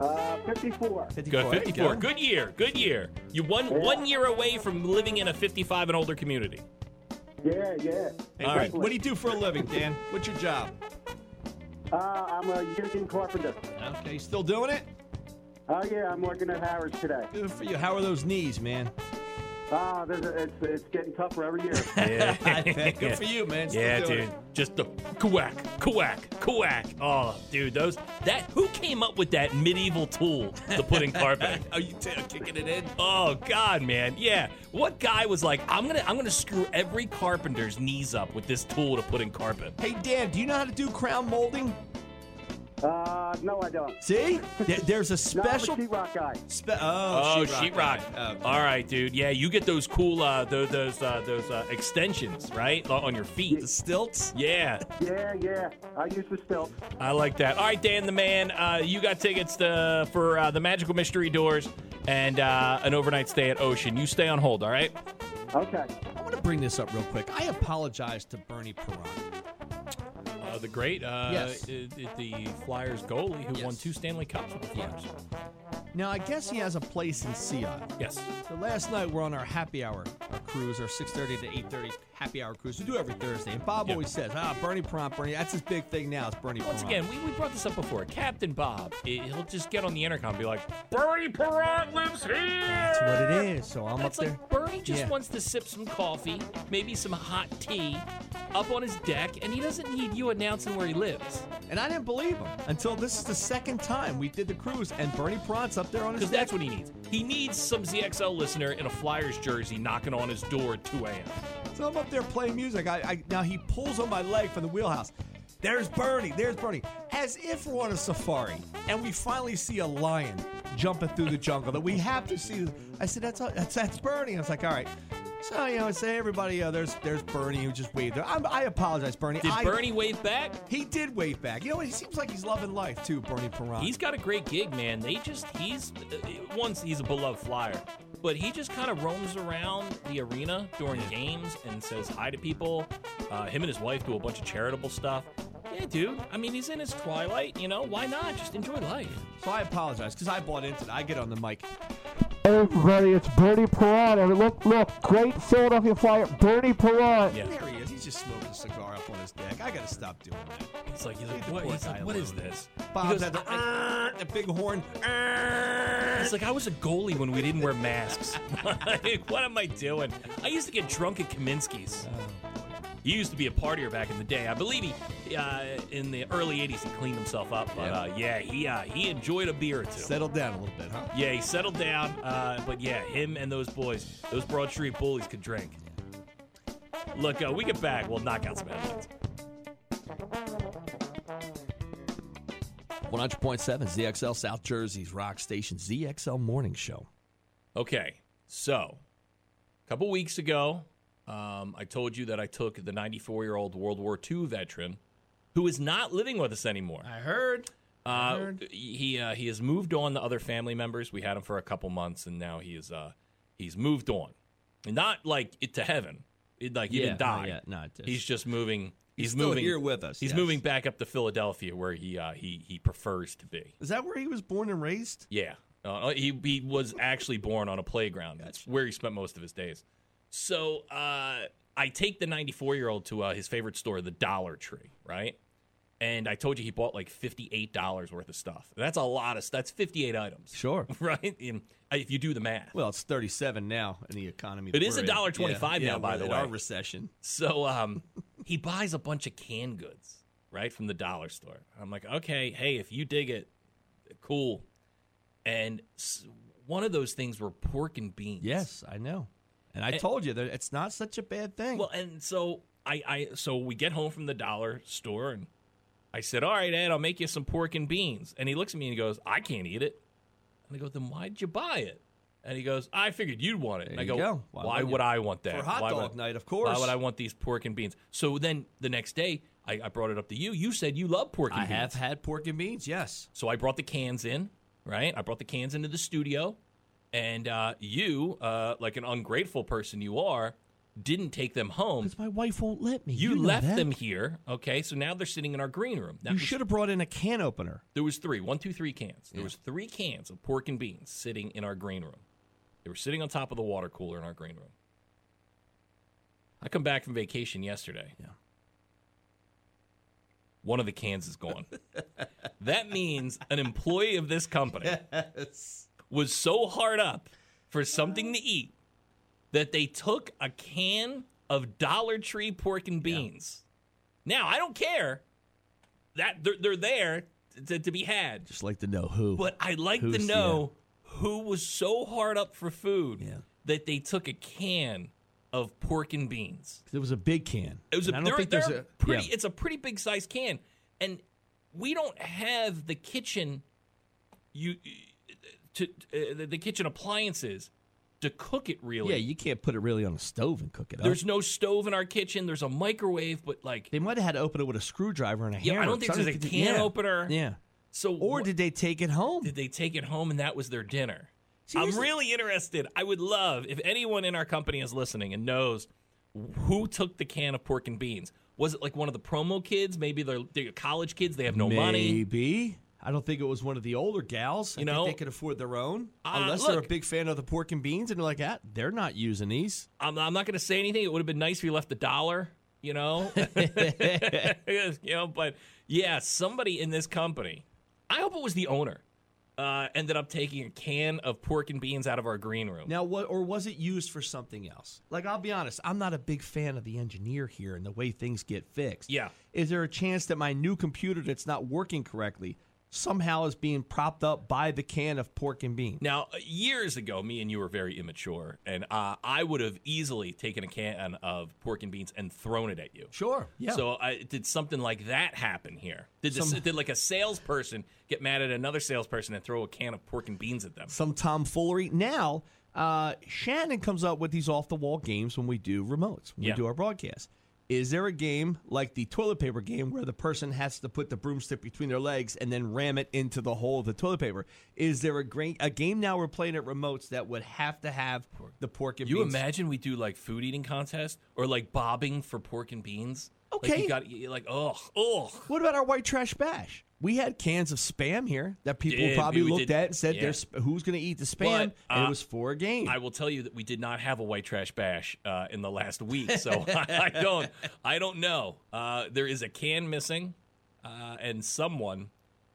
Uh, 54. 54. Good, 54. go. Good year. Good year. You one Yeah. one year away from living in a 55 and older community. Yeah, yeah. Hey, All what, do you do for a living, Dan? What's your job? Uh, I'm a union carpenter. Okay, still doing it? Oh, yeah, I'm working at Harrah's today. Good for you. How are those knees, man? Ah, there's a, it's it's getting tougher every year. Yeah. Good for you, man. Still Yeah, dude. it. Just the quack, quack, quack. Oh, dude, those that who came up with that medieval tool to put in carpet? Are you t- kicking it in? Oh God, man. Yeah. What guy was like, I'm gonna I'm gonna screw every carpenter's knees up with this tool to put in carpet. Hey, Dan, do you know how to do crown molding? Uh, no, I don't. See? There- There's a No, I'm a special. sheetrock guy. Spe- oh, Oh, sheetrock. sheetrock. guy. All right, dude. Yeah, you get those cool uh those those uh, those uh, extensions, right? On your feet. The stilts? Yeah. Yeah, yeah. I use the stilts. I like that. All right, Dan the man, uh, you got tickets to, for uh, the Magical Mystery Doors and uh, an overnight stay at Ocean. You stay on hold, all right? Okay. I want to bring this up real quick. I apologize to Bernie Parent. The great, uh, Yes. the Flyers goalie who won two Stanley Cups with the Flyers. Now, I guess he has a place in Sion. Yes. So last night we're on our happy hour, our cruise, our 6:30 to 8:30 happy hour cruise. We do every Thursday, and Bob Yeah. always says, "Ah, Bernie Prompt, Bernie, that's his big thing now. It's Bernie Once Parent." again, we, we brought this up before. Captain Bob, i- he'll just get on the intercom and be like, Bernie Parent lives here! that's what it is. So I'm That's up there. like Bernie just Yeah. wants to sip some coffee, maybe some hot tea, up on his deck, and he doesn't need you announcing where he lives. And I didn't believe him until this is the second time we did the cruise, and Bernie Up there on his Because that's what he needs. He needs some ZXL listener in a Flyers jersey knocking on his door at 2 a.m. So I'm up there playing music. I, I now he pulls on my leg from the wheelhouse. There's Bernie. There's Bernie. As if we're on a safari and we finally see a lion jumping through the jungle that we have to see. I said, "That's that's that's Bernie." I was like, "All right." So you know, say, "Everybody, uh, there's there's Bernie who just waved." I'm, I apologize, Bernie. Did I- Bernie wave back? He did wave back. You know, what? he seems like he's loving life too, Bernie Parent. He's got a great gig, man. They just, he's, uh, once he's a beloved Flyer, but he just kind of roams around the arena during games and says hi to people. Uh, him and his wife do a bunch of charitable stuff. Yeah, dude. I mean, he's in his twilight, you know? Why not? Just enjoy life. so I apologize because I bought into it. I get on the mic. Hey everybody, it's Bernie Parent. And look, look, great Philadelphia Flyer, Bernie Parent. Yeah. There he is. He's just smoking a cigar up on his deck. I got to stop doing that. He's like, he's like, the what, poor he's guy like, what is this? He Bob's goes, had the, "I- "Uh," the big horn. Uh. It's like I was a goalie when we didn't wear masks. like, what am I doing? I used to get drunk at Kaminsky's. Oh. He used to be a partier back in the day. I believe he, uh, in the early '80s, he cleaned himself up. But uh, yeah, he uh, he enjoyed a beer or two. Settled down a little bit, huh? Yeah, he settled down. Uh, but yeah, him and those boys, those Broad Street bullies, could drink. Look, uh, we get back. We'll knock out some headlines. 100.7 ZXL South Jersey's Rock Station ZXL Morning Show. Okay, so a couple weeks ago, um, I told you that I took the 94 year old World War II veteran who is not living with us anymore. I heard. Uh, he uh, he has moved on to other family members. We had him for a couple months, and now he is uh, he's moved on, and not like it to heaven. It, like he Yeah, didn't die. not not just- he's just moving. He's, He's moving here with us, He's yes. moving back up to Philadelphia, where he uh, he he prefers to be. Is that where he was born and raised? Yeah, uh, he he was actually born on a playground. That's where he spent most of his days. So uh, I take the 94 year old to uh, his favorite store, the Dollar Tree, right? And I told you he bought like $58 worth of stuff. That's a lot of That's 58 items. Sure. Right? And uh, if you do the math. Well, it's 37 now in the economy. It is we're in. $1.25 Yeah, now, yeah, by the way. Our recession. So um, he buys a bunch of canned goods, right, from the dollar store. I'm like, okay, hey, if you dig it, cool. And one of those things were pork and beans. Yes, I know. And I And- told you that it's not such a bad thing. Well, and so I, I, so we get home from the dollar store, and I said, "All right, Ed, I'll make you some pork and beans." And he looks at me and he goes, "I can't eat it." And I go, "Then why'd you buy it?" And he goes, "I figured you'd want it." and I go, go. Why "Why, wouldn't you?" I want that For hot Why dog would- night, of course. Why would I want these pork and beans? So then the next day, I, I brought it up to you. You said you love pork and I beans. have had pork and beans, yes. So I brought the cans in, right? I brought the cans into the studio, and uh, you, uh, like an ungrateful person you are, didn't take them home. Because my wife won't let me. You, know left that. them here, okay? So now they're sitting in our green room. That You should have brought in a can opener. There was three, one, two, three cans. There was three cans of pork and beans sitting in our green room. They were sitting on top of the water cooler in our green room. I come back from vacation yesterday. Yeah. One of the cans is gone. that means an employee of this company was so hard up for something to eat that they took a can of Dollar Tree pork and beans. Now I don't care that they're, they're there to, to be had, Just like to know who. but I'd like to know who was so hard up for food Yeah. that they took a can of pork and beans. It was a big can. It was a, I don't think there's a pretty. yeah. It's a pretty big size can, and we don't have the kitchen. You to uh, the, kitchen appliances to cook it really. Yeah, you can't put it really on a stove and cook it up. There's no stove in our kitchen. There's a microwave, but like, They might have had to open it with a screwdriver and a Yeah, I don't think there's a can yeah. opener. Yeah. so Or what- did they take it home? did they take it home and that was their dinner? See, I'm really interested. I would love if anyone in our company is listening and knows who took the can of pork and beans. Was it like one of the promo kids? Maybe they're, they're college kids. They have no money. Maybe. I don't think it was one of the older gals. I You think know? they could afford their own. Uh, Unless they're a big fan of the pork and beans and they're like, ah, they're not using these. I'm, I'm not going to say anything. It would have been nice if you left a dollar, you know? you know, but yeah, somebody in this company, I hope it was the owner, uh, ended up taking a can of pork and beans out of our green room. Now, what or was it used for something else? Like, I'll be honest, I'm not a big fan of the engineer here and the way things get fixed. Yeah. Is there a chance that my new computer that's not working correctly somehow is being propped up by the can of pork and beans? Now, uh, years ago, me and you were very immature, and uh, I would have easily taken a can of pork and beans and thrown it at you. Sure. Yeah. So, I, did something like that happen here? Did this, Some- did like a salesperson get mad at another salesperson and throw a can of pork and beans at them? some tomfoolery. Now, uh, Shannon comes up with these off the wall games when we do remotes, when Yeah. we do our broadcast. Is there a game like the toilet paper game where the person has to put the broomstick between their legs and then ram it into the hole of the toilet paper? Is there a, gra- a game now we're playing at remotes that would have to have the pork and beans? You beans? imagine we do like food eating contest or like bobbing for pork and beans? Like Okay. you got like oh oh. What about our white trash bash? We had cans of spam here that people Did. probably We looked did. at and said, Yeah. "There's "Who's going to eat the spam?" But, and uh, it was for a game. I will tell you that we did not have a white trash bash uh, in the last week, so I don't I don't know. Uh, there is a can missing, uh, and someone,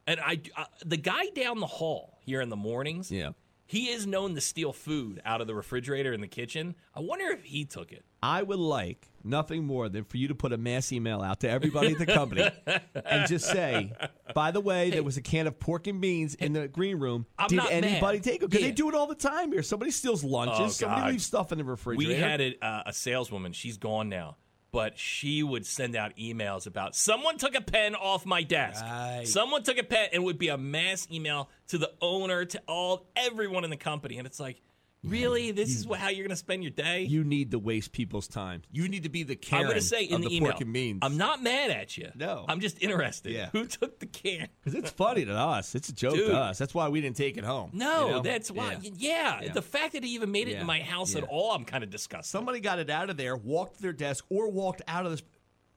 and I uh, the guy down the hall here in the mornings. Yeah. He is known to steal food out of the refrigerator in the kitchen. I wonder if he took it. I would like nothing more than for you to put a mass email out to everybody at the company and just say, by the way, there was a can of pork and beans in the green room. I'm Did anybody mad. take it? Because Yeah. they do it all the time here. Somebody steals lunches. Oh, somebody leaves stuff in the refrigerator. We had a, uh, a saleswoman. She's gone now, but she would send out emails about someone took a pen off my desk. Right. Someone took a pen, and it would be a mass email to the owner, to all everyone in the company, and it's like, really, this is how you're going to spend your day? You need to waste people's time. You need to be the Karen I'm going to say in the, the email, beans. I'm not mad at you. No. I'm just interested. Yeah. Who took the can? because it's funny to us. It's a joke Dude. to us. That's why we didn't take it home. No, you know? that's why. Yeah. Yeah. Yeah. the fact that he even made it in my house at all, I'm kind of disgusted. Somebody got it out of there, walked to their desk, or walked out of this.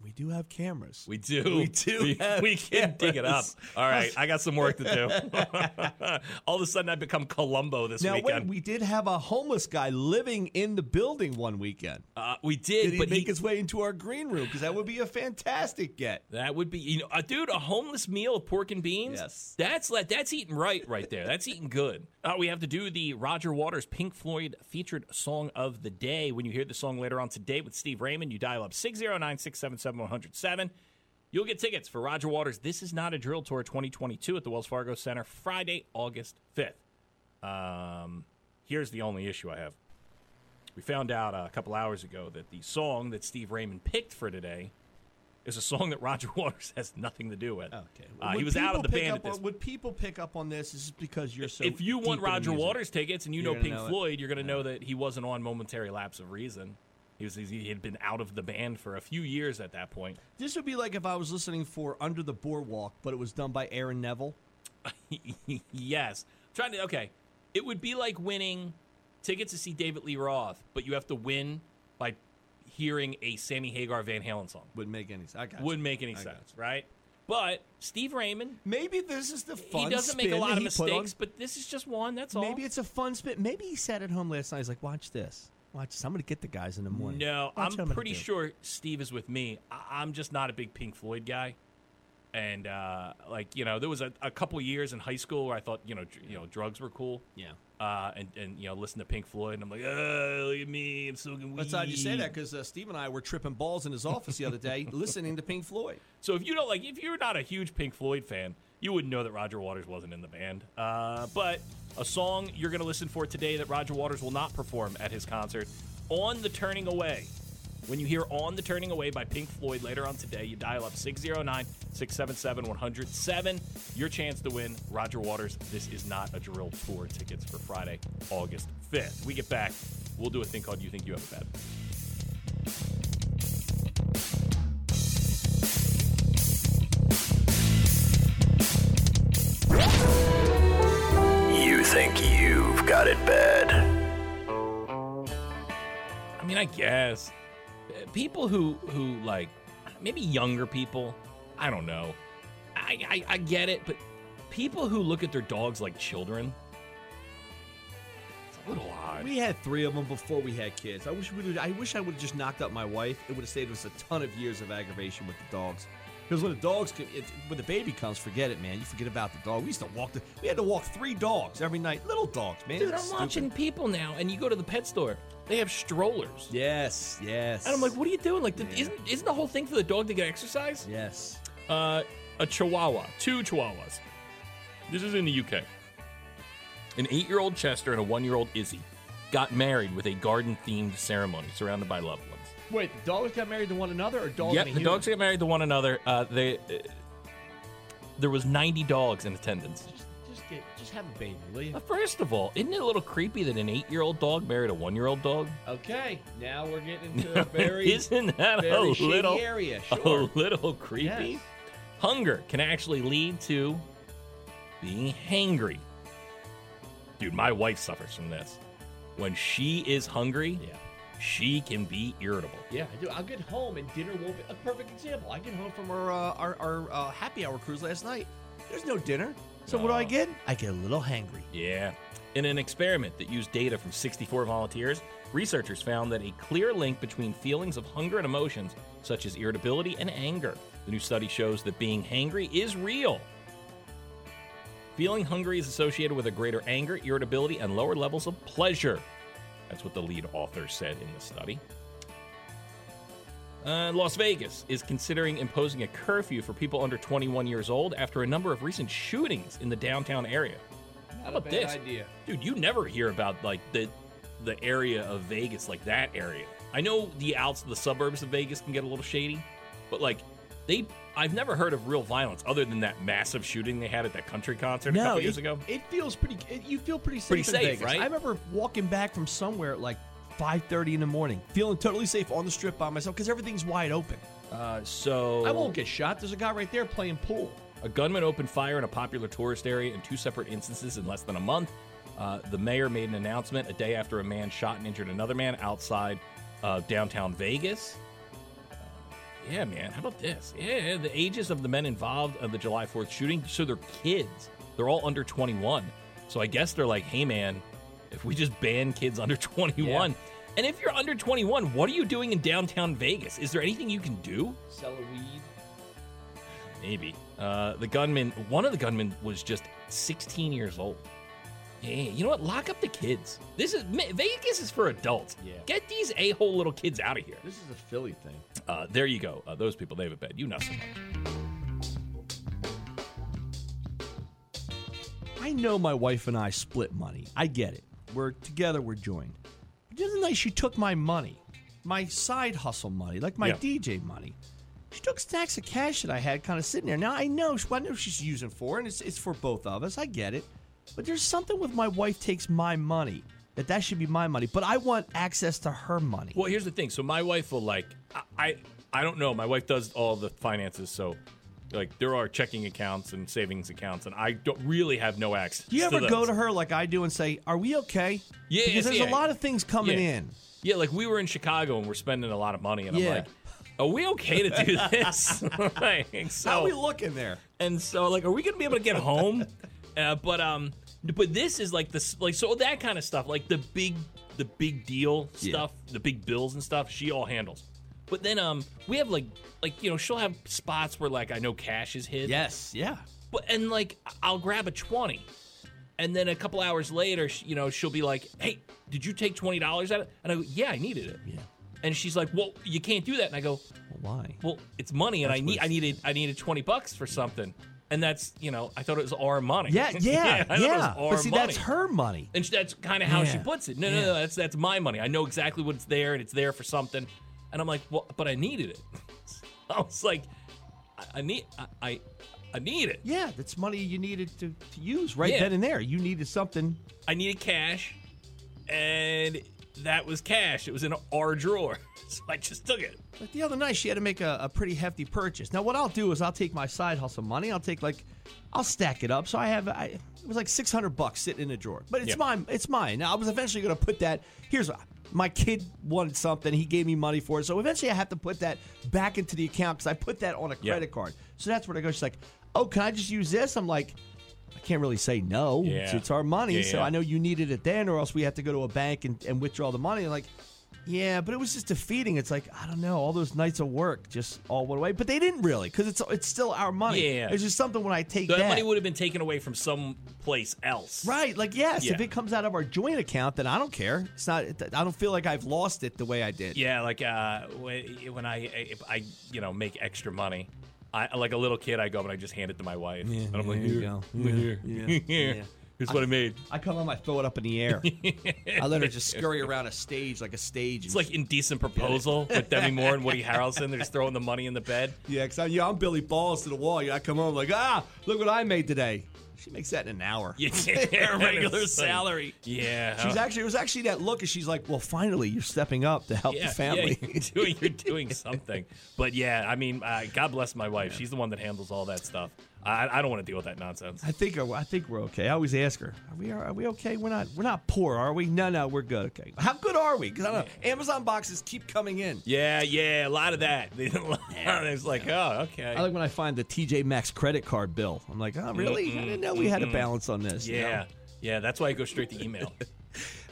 We do have cameras. We do. We do We, we can dig it up. All right, I got some work to do. All of a sudden, I become Columbo this Now, wait, weekend. we did have a homeless guy living in the building one weekend. uh, we did, Did he but make he, his way into our green room? Because that would be a fantastic get. that would be, you know, uh, dude, a homeless meal of pork and beans. Yes. that's that's eating right, right there. That's eating good. Uh, we have to do the Roger Waters Pink Floyd featured song of the day. When you hear the song later on today with Steve Raymond, you dial up six zero nine six seven seven one hundred seven. You'll get tickets for Roger Waters. This is not a drill tour 2022 at the Wells Fargo Center, Friday, August 5th. Um, here's the only issue I have. We found out a couple hours ago that the song that Steve Raymond picked for today is a song that Roger Waters has nothing to do with. Okay. Uh, he was out of the band up at this on- Would people pick up on this? This is because you're so. if you want Roger. Waters tickets and you know Pink know it. Floyd, you're going to know that he wasn't on Momentary Lapse of Reason. He was he had been out of the band for a few years at that point. this would be like if I was listening for Under the Boardwalk, but it was done by Aaron Neville. yes. Trying to okay. It would be like winning tickets to see David Lee Roth, but you have to win by hearing a Sammy Hagar Van Halen song. Wouldn't make any sense. Wouldn't make any I sense, right? But Steve Raymond, Maybe this is the fun. he doesn't make a lot of mistakes, but this is just one. That's all. Maybe it's a fun spit. Maybe he sat at home last night. He's like, "Watch this. Watch this. I'm going to get the guys in the morning." No, Watch I'm pretty sure Steve is with me. I- I'm just not a big Pink Floyd guy. and uh, like you know, there was a, a couple years in high school where I thought you know dr- you know drugs were cool. Yeah. Uh, and and you know, listen to Pink Floyd, and I'm like, oh, look at me, I'm smoking weed. That's odd you say that because uh, Steve and I were tripping balls in his office the other day listening to Pink Floyd. So if you don't like, if you're not a huge Pink Floyd fan, you wouldn't know that Roger Waters wasn't in the band. Uh, but a song you're going to listen for today that Roger Waters will not perform at his concert, "On the Turning Away." When you hear "On the Turning Away" by Pink Floyd later on today, you dial up 609-677-107. Your chance to win Roger Waters. This is not a drill tour tickets for Friday, August 5th. We get back. We'll do a thing called "You Think You Have a Bad." Think you've got it bad. I mean, I guess people who who like maybe younger people. I don't know. I, I I get it, but people who look at their dogs like children. It's a little odd. We had three of them before we had kids. I wish we would. I wish I would have just knocked up my wife. It would have saved us a ton of years of aggravation with the dogs. Because when the dogs, come- it, when the baby comes, forget it, man. You forget about the dog. We used to walk. The, we had to walk three dogs every night. Little dogs, man. Dude, I'm stupid. watching people now, and you go to the pet store. They have strollers. Yes, yes. And I'm like, what are you doing? Like, the, isn't isn't the whole thing for the dog to get exercise? Yes. Uh, a Chihuahua, two Chihuahuas. This is in the UK. An eight-year-old Chester and a one-year-old Izzy got married with a garden-themed ceremony surrounded by loved ones. Wait, the dogs got married to one another, or dogs? yep, the a dogs got married to one another. Uh, they uh, there was 90 dogs in attendance. Just, just get, just have a baby, will you? Uh, First of all, isn't it a little creepy that an eight-year-old dog married a one-year-old dog? Okay, now we're getting into a very Isn't that very a shady little area? a little creepy? Yes. Hunger can actually lead to being hangry. Dude, my wife suffers from this. When she is hungry, Yeah. She can be irritable. Yeah, I do. I'll get home and dinner won't be a perfect example. I get home from our uh, our, our uh, happy hour cruise last night. There's no dinner. So what do I get? I get a little hangry. Yeah. In an experiment that used data from 64 volunteers, researchers found that a clear link between feelings of hunger and emotions, such as irritability and anger. The new study shows that being hangry is real. Feeling hungry is associated with a greater anger, irritability, and lower levels of pleasure. That's what the lead author said in the study. Uh, Las Vegas is considering imposing a curfew for people under 21 years old after a number of recent shootings in the downtown area. How about this? idea. Dude, you never hear about like the the area of Vegas, like that area. I know the outs, of the suburbs of Vegas can get a little shady, but like they, I've never heard of real violence other than that massive shooting they had at that country concert a couple it, years ago. It feels pretty. It, you feel pretty safe. Pretty in safe, Vegas. right? I remember walking back from somewhere at like 5:30 in the morning, feeling totally safe on the strip by myself because everything's wide open. Uh, so I won't get shot. There's a guy right there playing pool. A gunman opened fire in a popular tourist area in two separate instances in less than a month. Uh, the mayor made an announcement a day after a man shot and injured another man outside uh, downtown Vegas. Yeah, man. How about this? Yeah, the ages of the men involved of the July 4th shooting, so they're kids. They're all under 21. So I guess they're like, hey, man, if we just ban kids under 21. And if you're under 21, what are you doing in downtown Vegas? Is there anything you can do? Sell a weed. Maybe. Uh, the gunman, one of the gunmen was just 16 years old. Yeah, you know what? Lock up the kids. This is Vegas is for adults. Yeah. Get these a-hole little kids out of here. This is a Philly thing. Uh, there you go. Uh, those people, they have a bed. You know so much. I know my wife and I split money. I get it. We're together, we're joined. But the other night, she took my money, my side hustle money, like my Yeah. DJ money. She took stacks of cash that I had kind of sitting there. Now, I know, I know she's using for, and it's, it's for both of us. I get it. But there's something with my wife takes my money, that that should be my money. But I want access to her money. Well, here's the thing. So my wife will like, I, I, I don't know. My wife does all the finances, so like there are checking accounts and savings accounts, and I don't really have no access. Do you ever to go those. to her like I do and say, Are we okay? Yeah, Because there's yeah. a lot of things coming Yeah. in. Yeah, like we were in Chicago and we're spending a lot of money, and Yeah. I'm like, are we okay to do this? like, so, How are we looking there? and so like, are we gonna be able to get home? uh, but um, but this is like this, like so that kind of stuff, like the big, the big deal Yeah. stuff, the big bills and stuff. She all handles. But then um we have like like you know she'll have spots where like I know cash is hid. Yes, yeah. But and like I'll grab a twenty, and then a couple hours later, sh- you know, she'll be like, "Hey, did you take twenty dollars out of?" And I go, "Yeah, I needed it." Yeah. And she's like, "Well, you can't do that." And I go, Well, why? "Well, it's money, and I need I needed I needed twenty bucks for something." And that's you know I thought it was our money. Yeah, yeah, I thought it was yeah. our But see, money. that's her money. And that's kind of how she puts it. No, no, Yeah. no, that's that's my money. I know exactly what's there, and it's there for something. And I'm like, well, but I needed it. I was like, I, I need, I, I, I need it. Yeah, that's money you needed to, to use right Yeah. then and there. You needed something. I needed cash, and that was cash. It was in our drawer, so I just took it. Like the other night, she had to make a, a pretty hefty purchase. Now, what I'll do is I'll take my side hustle money. I'll take like, I'll stack it up. So I have, I, it was like six hundred bucks sitting in a drawer, but it's Yeah. mine. It's mine. Now I was eventually going to put that. Here's what- my kid wanted something. He gave me money for it. So eventually, I have to put that back into the account because I put that on a credit card. So that's where I go. She's like, "Oh, can I just use this?" I'm like. I can't really say no. Yeah. It's, it's our money, Yeah, so yeah. I know you needed it then, or else we have to go to a bank and, and withdraw the money. like, yeah, but it was just defeating. It's like I don't know, all those nights of work just all went away. But they didn't really, because it's it's still our money. Yeah. it's just something when I take That, that, money would have been taken away from some place else. right. Like yes, if it comes out of our joint account, then I don't care. It's not. I don't feel like I've lost it the way I did. Yeah, like uh, when when I, if I you know make extra money, I like a little kid. I go and I just hand it to my wife, and I'm like, there you here, go. I'm here, Yeah, here. yeah. Here's what I made. I come home, I throw it up in the air. I let her just scurry around a stage like a stage. It's like indecent proposal with Demi Moore and Woody Harrelson. They're just throwing the money in the bed. Yeah, because I'm, yeah, I'm Billy Balls to the wall. Yeah, I come home like, ah, look what I made today. She makes that in an hour. Yeah, Her regular like- salary. Yeah, She's actually it was actually that look, and she's like, well, finally, you're stepping up to help yeah, the family. Yeah, you're doing you're doing something. But yeah, I mean, uh, God bless my wife. She's the one that handles all that stuff. I, I don't want to deal with that nonsense. I think I think we're okay. I always ask her, are we are we okay? We're not we're not poor, are we? No, no, we're good. Okay, how good are we? Because I don't know. Amazon boxes keep coming in. Yeah, yeah, a lot of that. it's like, oh, okay. I like when I find the TJ Maxx credit card bill. I'm like, oh, really? I didn't know we had a balance on this. you know? Yeah, yeah. That's why I go straight to email.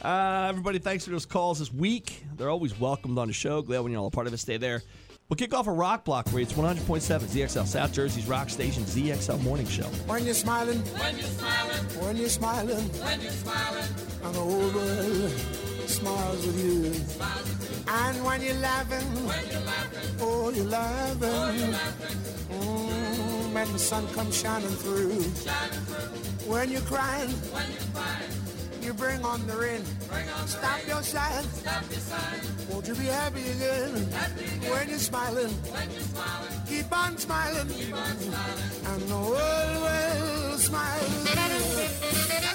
Uh, everybody, thanks for those calls this week. They're always welcomed on the show. Glad when you're all a part of it. Stay there. We'll kick off a rock block where it's 100.7 ZXL, South Jersey's rock station, ZXL Morning Show. When you're smiling, when you're smiling, when you're smiling, when you're smiling, and the whole world smiles with you. And when you're laughing, when you're laughing, oh, you're laughing. when you're Mm, when the sun comes shining through. When you're crying, when you're crying, you bring on the rain. Stop your sighing. Stop your sighing. Won't you be happy again? When you're smiling, when you're smiling, keep on smiling. Keep on smiling. And the world will smile.